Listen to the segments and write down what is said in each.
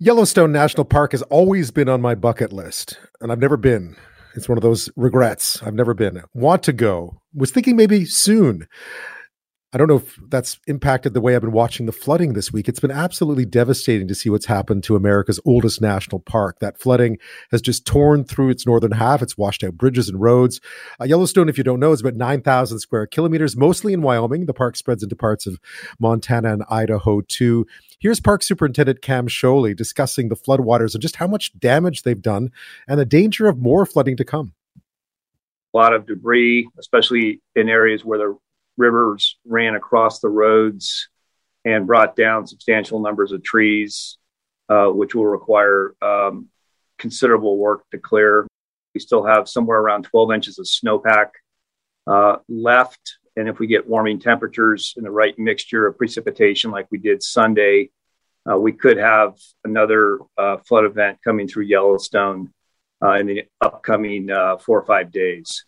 Yellowstone National Park has always been on my bucket list, and I've never been. It's one of those regrets. I've never been. Want to go. Was thinking maybe soon. I don't know if that's impacted the way I've been watching the flooding this week. It's been absolutely devastating to see what's happened to America's oldest national park. That flooding has just torn through its northern half. It's washed out bridges and roads. Uh, Yellowstone, if you don't know, is about 9,000 square kilometers, mostly in Wyoming. The park spreads into parts of Montana and Idaho too. Here's Park Superintendent Cam Sholly discussing the floodwaters and just how much damage they've done and the danger of more flooding to come. A lot of debris, especially in areas where the rivers ran across the roads and brought down substantial numbers of trees, uh, which will require um, considerable work to clear. We still have somewhere around 12 inches of snowpack uh, left. And if we get warming temperatures and the right mixture of precipitation like we did Sunday, uh, we could have another uh, flood event coming through Yellowstone uh, in the upcoming uh, four or five days.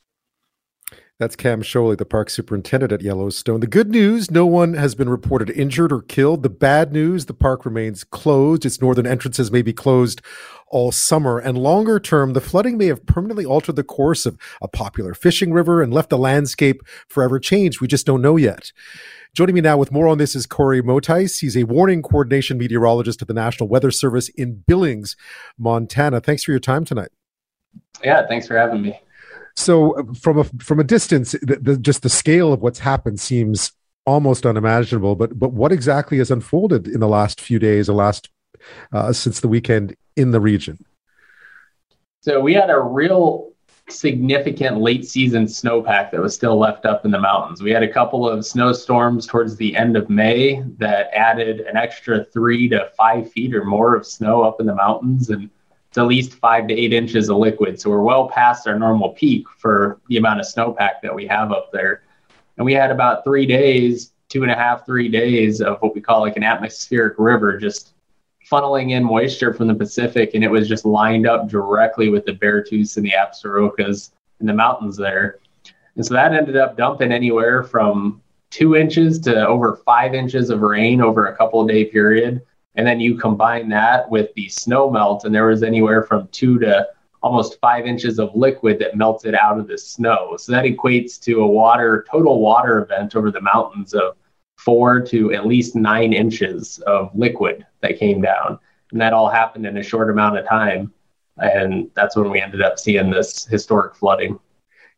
That's Cam Sholly, the park superintendent at Yellowstone. The good news no one has been reported injured or killed. The bad news the park remains closed. Its northern entrances may be closed all summer. And longer term, the flooding may have permanently altered the course of a popular fishing river and left the landscape forever changed. We just don't know yet. Joining me now with more on this is Cory Mottice. He's a warning coordination meteorologist at the National Weather Service in Billings, Montana. Thanks for your time tonight. Yeah, thanks for having me. So uh, from a from a distance, the, the, just the scale of what's happened seems almost unimaginable. But but what exactly has unfolded in the last few days, the last uh, since the weekend in the region? So we had a real significant late season snowpack that was still left up in the mountains. We had a couple of snowstorms towards the end of May that added an extra three to five feet or more of snow up in the mountains and it's at least five to eight inches of liquid. So we're well past our normal peak for the amount of snowpack that we have up there. And we had about three days, two and a half, three days of what we call like an atmospheric river just funneling in moisture from the Pacific. And it was just lined up directly with the Beartooths and the Absarokas in the mountains there. And so that ended up dumping anywhere from two inches to over five inches of rain over a couple day period and then you combine that with the snow melt, and there was anywhere from two to almost five inches of liquid that melted out of the snow. So that equates to a water total water event over the mountains of four to at least nine inches of liquid that came down. And that all happened in a short amount of time. And that's when we ended up seeing this historic flooding.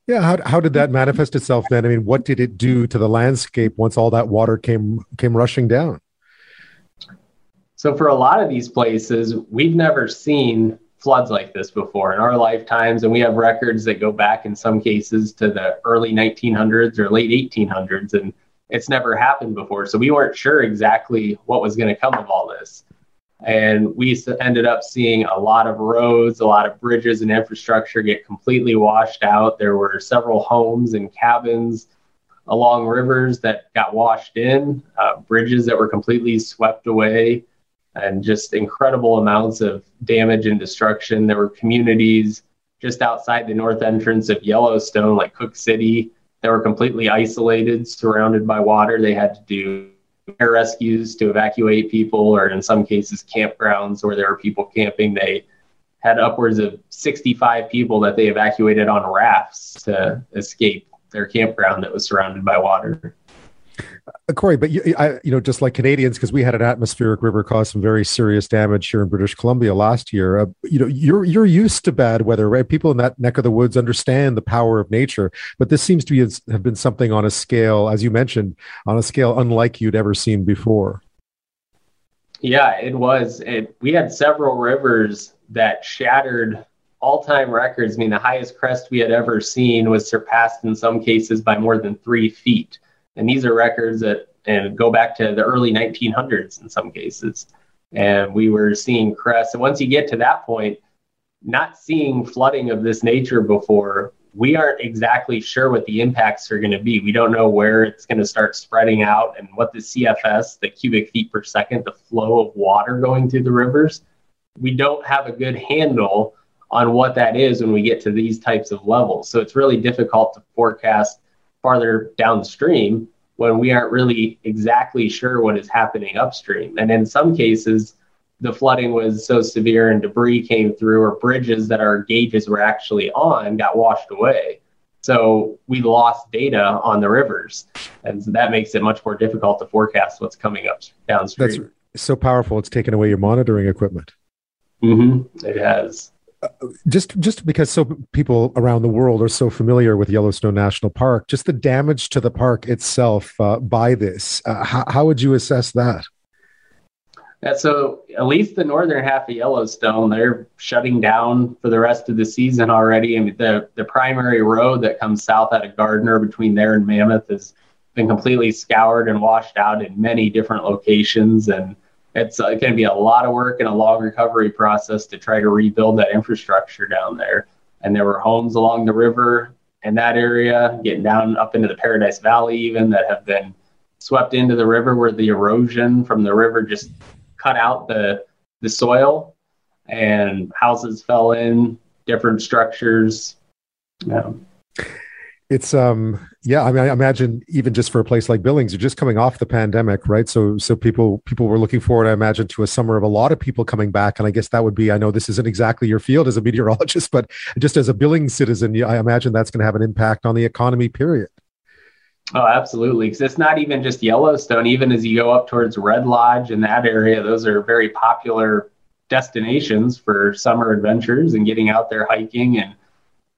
Yeah, how, how did that manifest itself then? I mean, what did it do to the landscape once all that water came came rushing down? So for a lot of these places, we've never seen floods like this before in our lifetimes, and we have records that go back in some cases to the early 1900s or late 1800s, and it's never happened before. So we weren't sure exactly what was going to come of all this. And we ended up seeing a lot of roads, a lot of bridges and infrastructure get completely washed out. There were several homes and cabins along rivers that got washed in, uh, bridges that were completely swept away and just incredible amounts of damage and destruction. There were communities just outside the north entrance of Yellowstone, like Cooke City, that were completely isolated, surrounded by water. They had to do air rescues to evacuate people, or in some cases, campgrounds where there were people camping. They had upwards of 65 people that they evacuated on rafts to escape their campground that was surrounded by water. Uh, Cory, but you, I, you know, just like Canadians, because we had an atmospheric river cause some very serious damage here in British Columbia last year. Uh, you know, you're you're used to bad weather, right? People in that neck of the woods understand the power of nature, but this seems to be have been something on a scale, as you mentioned, on a scale unlike you'd ever seen before. Yeah, it was. It, we had several rivers that shattered all-time records. I mean, the highest crest we had ever seen was surpassed in some cases by more than three feet. And these are records that and go back to the early 1900s in some cases. And we were seeing crests. And once you get to that point, not seeing flooding of this nature before, we aren't exactly sure what the impacts are going to be. We don't know where it's going to start spreading out and what the CFS, the cubic feet per second, the flow of water going through the rivers. We don't have a good handle on what that is when we get to these types of levels. So it's really difficult to forecast farther downstream when we aren't really exactly sure what is happening upstream. And in some cases, the flooding was so severe and debris came through, or bridges that our gauges were actually on got washed away. So we lost data on the rivers, and so that makes it much more difficult to forecast what's coming up downstream. That's so powerful. It's taken away your monitoring equipment. Mm-hmm. It has. Just just because so people around the world are so familiar with Yellowstone National Park, just the damage to the park itself uh, by this, uh, how, how would you assess that? Yeah, so at least the northern half of Yellowstone, they're shutting down for the rest of the season already. I mean, the the primary road that comes south out of Gardiner between there and Mammoth has been completely scoured and washed out in many different locations, and it's uh, going to be a lot of work and a long recovery process to try to rebuild that infrastructure down there. And there were homes along the river in that area, getting down up into the Paradise Valley, even that have been swept into the river where the erosion from the river just cut out the the soil and houses fell in different structures. It's um yeah i mean i imagine even just for a place like billings you're just coming off the pandemic right so so people people were looking forward i imagine to a summer of a lot of people coming back and i guess that would be i know this isn't exactly your field as a meteorologist but just as a billings citizen i imagine that's going to have an impact on the economy period Oh, absolutely. Because it's not even just Yellowstone. Even as you go up towards Red Lodge and that area, those are very popular destinations for summer adventures and getting out there hiking. And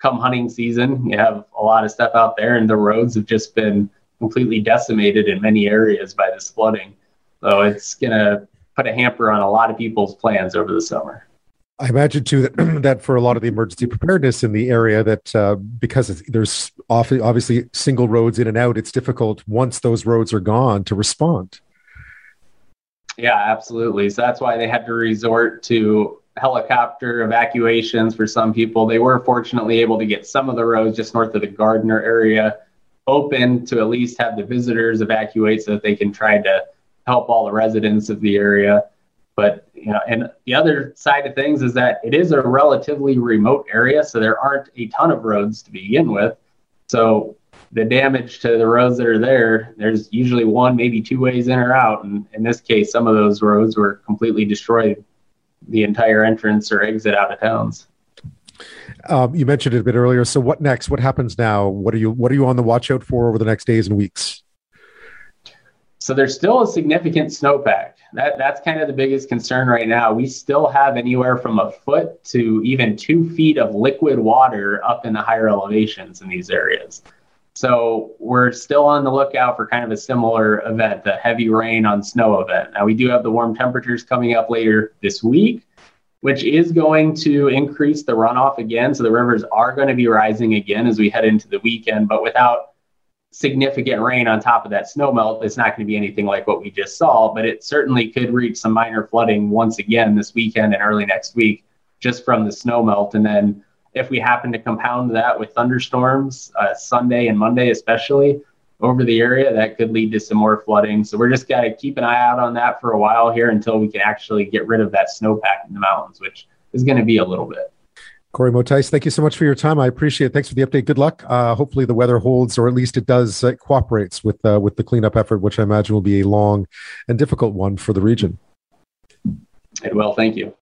come hunting season, you have a lot of stuff out there, and the roads have just been completely decimated in many areas by this flooding. So it's going to put a hamper on a lot of people's plans over the summer. I imagine too that, that for a lot of the emergency preparedness in the area, that uh, because there's often, obviously single roads in and out, it's difficult once those roads are gone to respond. Yeah, absolutely. So that's why they had to resort to helicopter evacuations for some people. They were fortunately able to get some of the roads just north of the Gardiner area open to at least have the visitors evacuate so that they can try to help all the residents of the area. But you know, and the other side of things is that it is a relatively remote area, so there aren't a ton of roads to begin with. So the damage to the roads that are there, there's usually one, maybe two ways in or out. And in this case, some of those roads were completely destroyed, the entire entrance or exit out of towns. Um, you mentioned it a bit earlier. So what next? What happens now? What are you What are you on the watch out for over the next days and weeks? So there's still a significant snowpack. That that's kind of the biggest concern right now. We still have anywhere from a foot to even two feet of liquid water up in the higher elevations in these areas. So we're still on the lookout for kind of a similar event, a heavy rain on snow event. Now we do have the warm temperatures coming up later this week, which is going to increase the runoff again. So the rivers are going to be rising again as we head into the weekend, but without significant rain on top of that snow melt, it's not going to be anything like what we just saw, but it certainly could reach some minor flooding once again this weekend and early next week just from the snow melt. And then if we happen to compound that with thunderstorms, uh, Sunday and Monday especially, over the area, that could lead to some more flooding. So we're just got to keep an eye out on that for a while here until we can actually get rid of that snowpack in the mountains, which is going to be a little bit. Cory Mottice, thank you so much for your time. I appreciate it. Thanks for the update. Good luck. Uh, hopefully the weather holds, or at least it does uh, cooperates with uh, with the cleanup effort, which I imagine will be a long and difficult one for the region. It will. Thank you.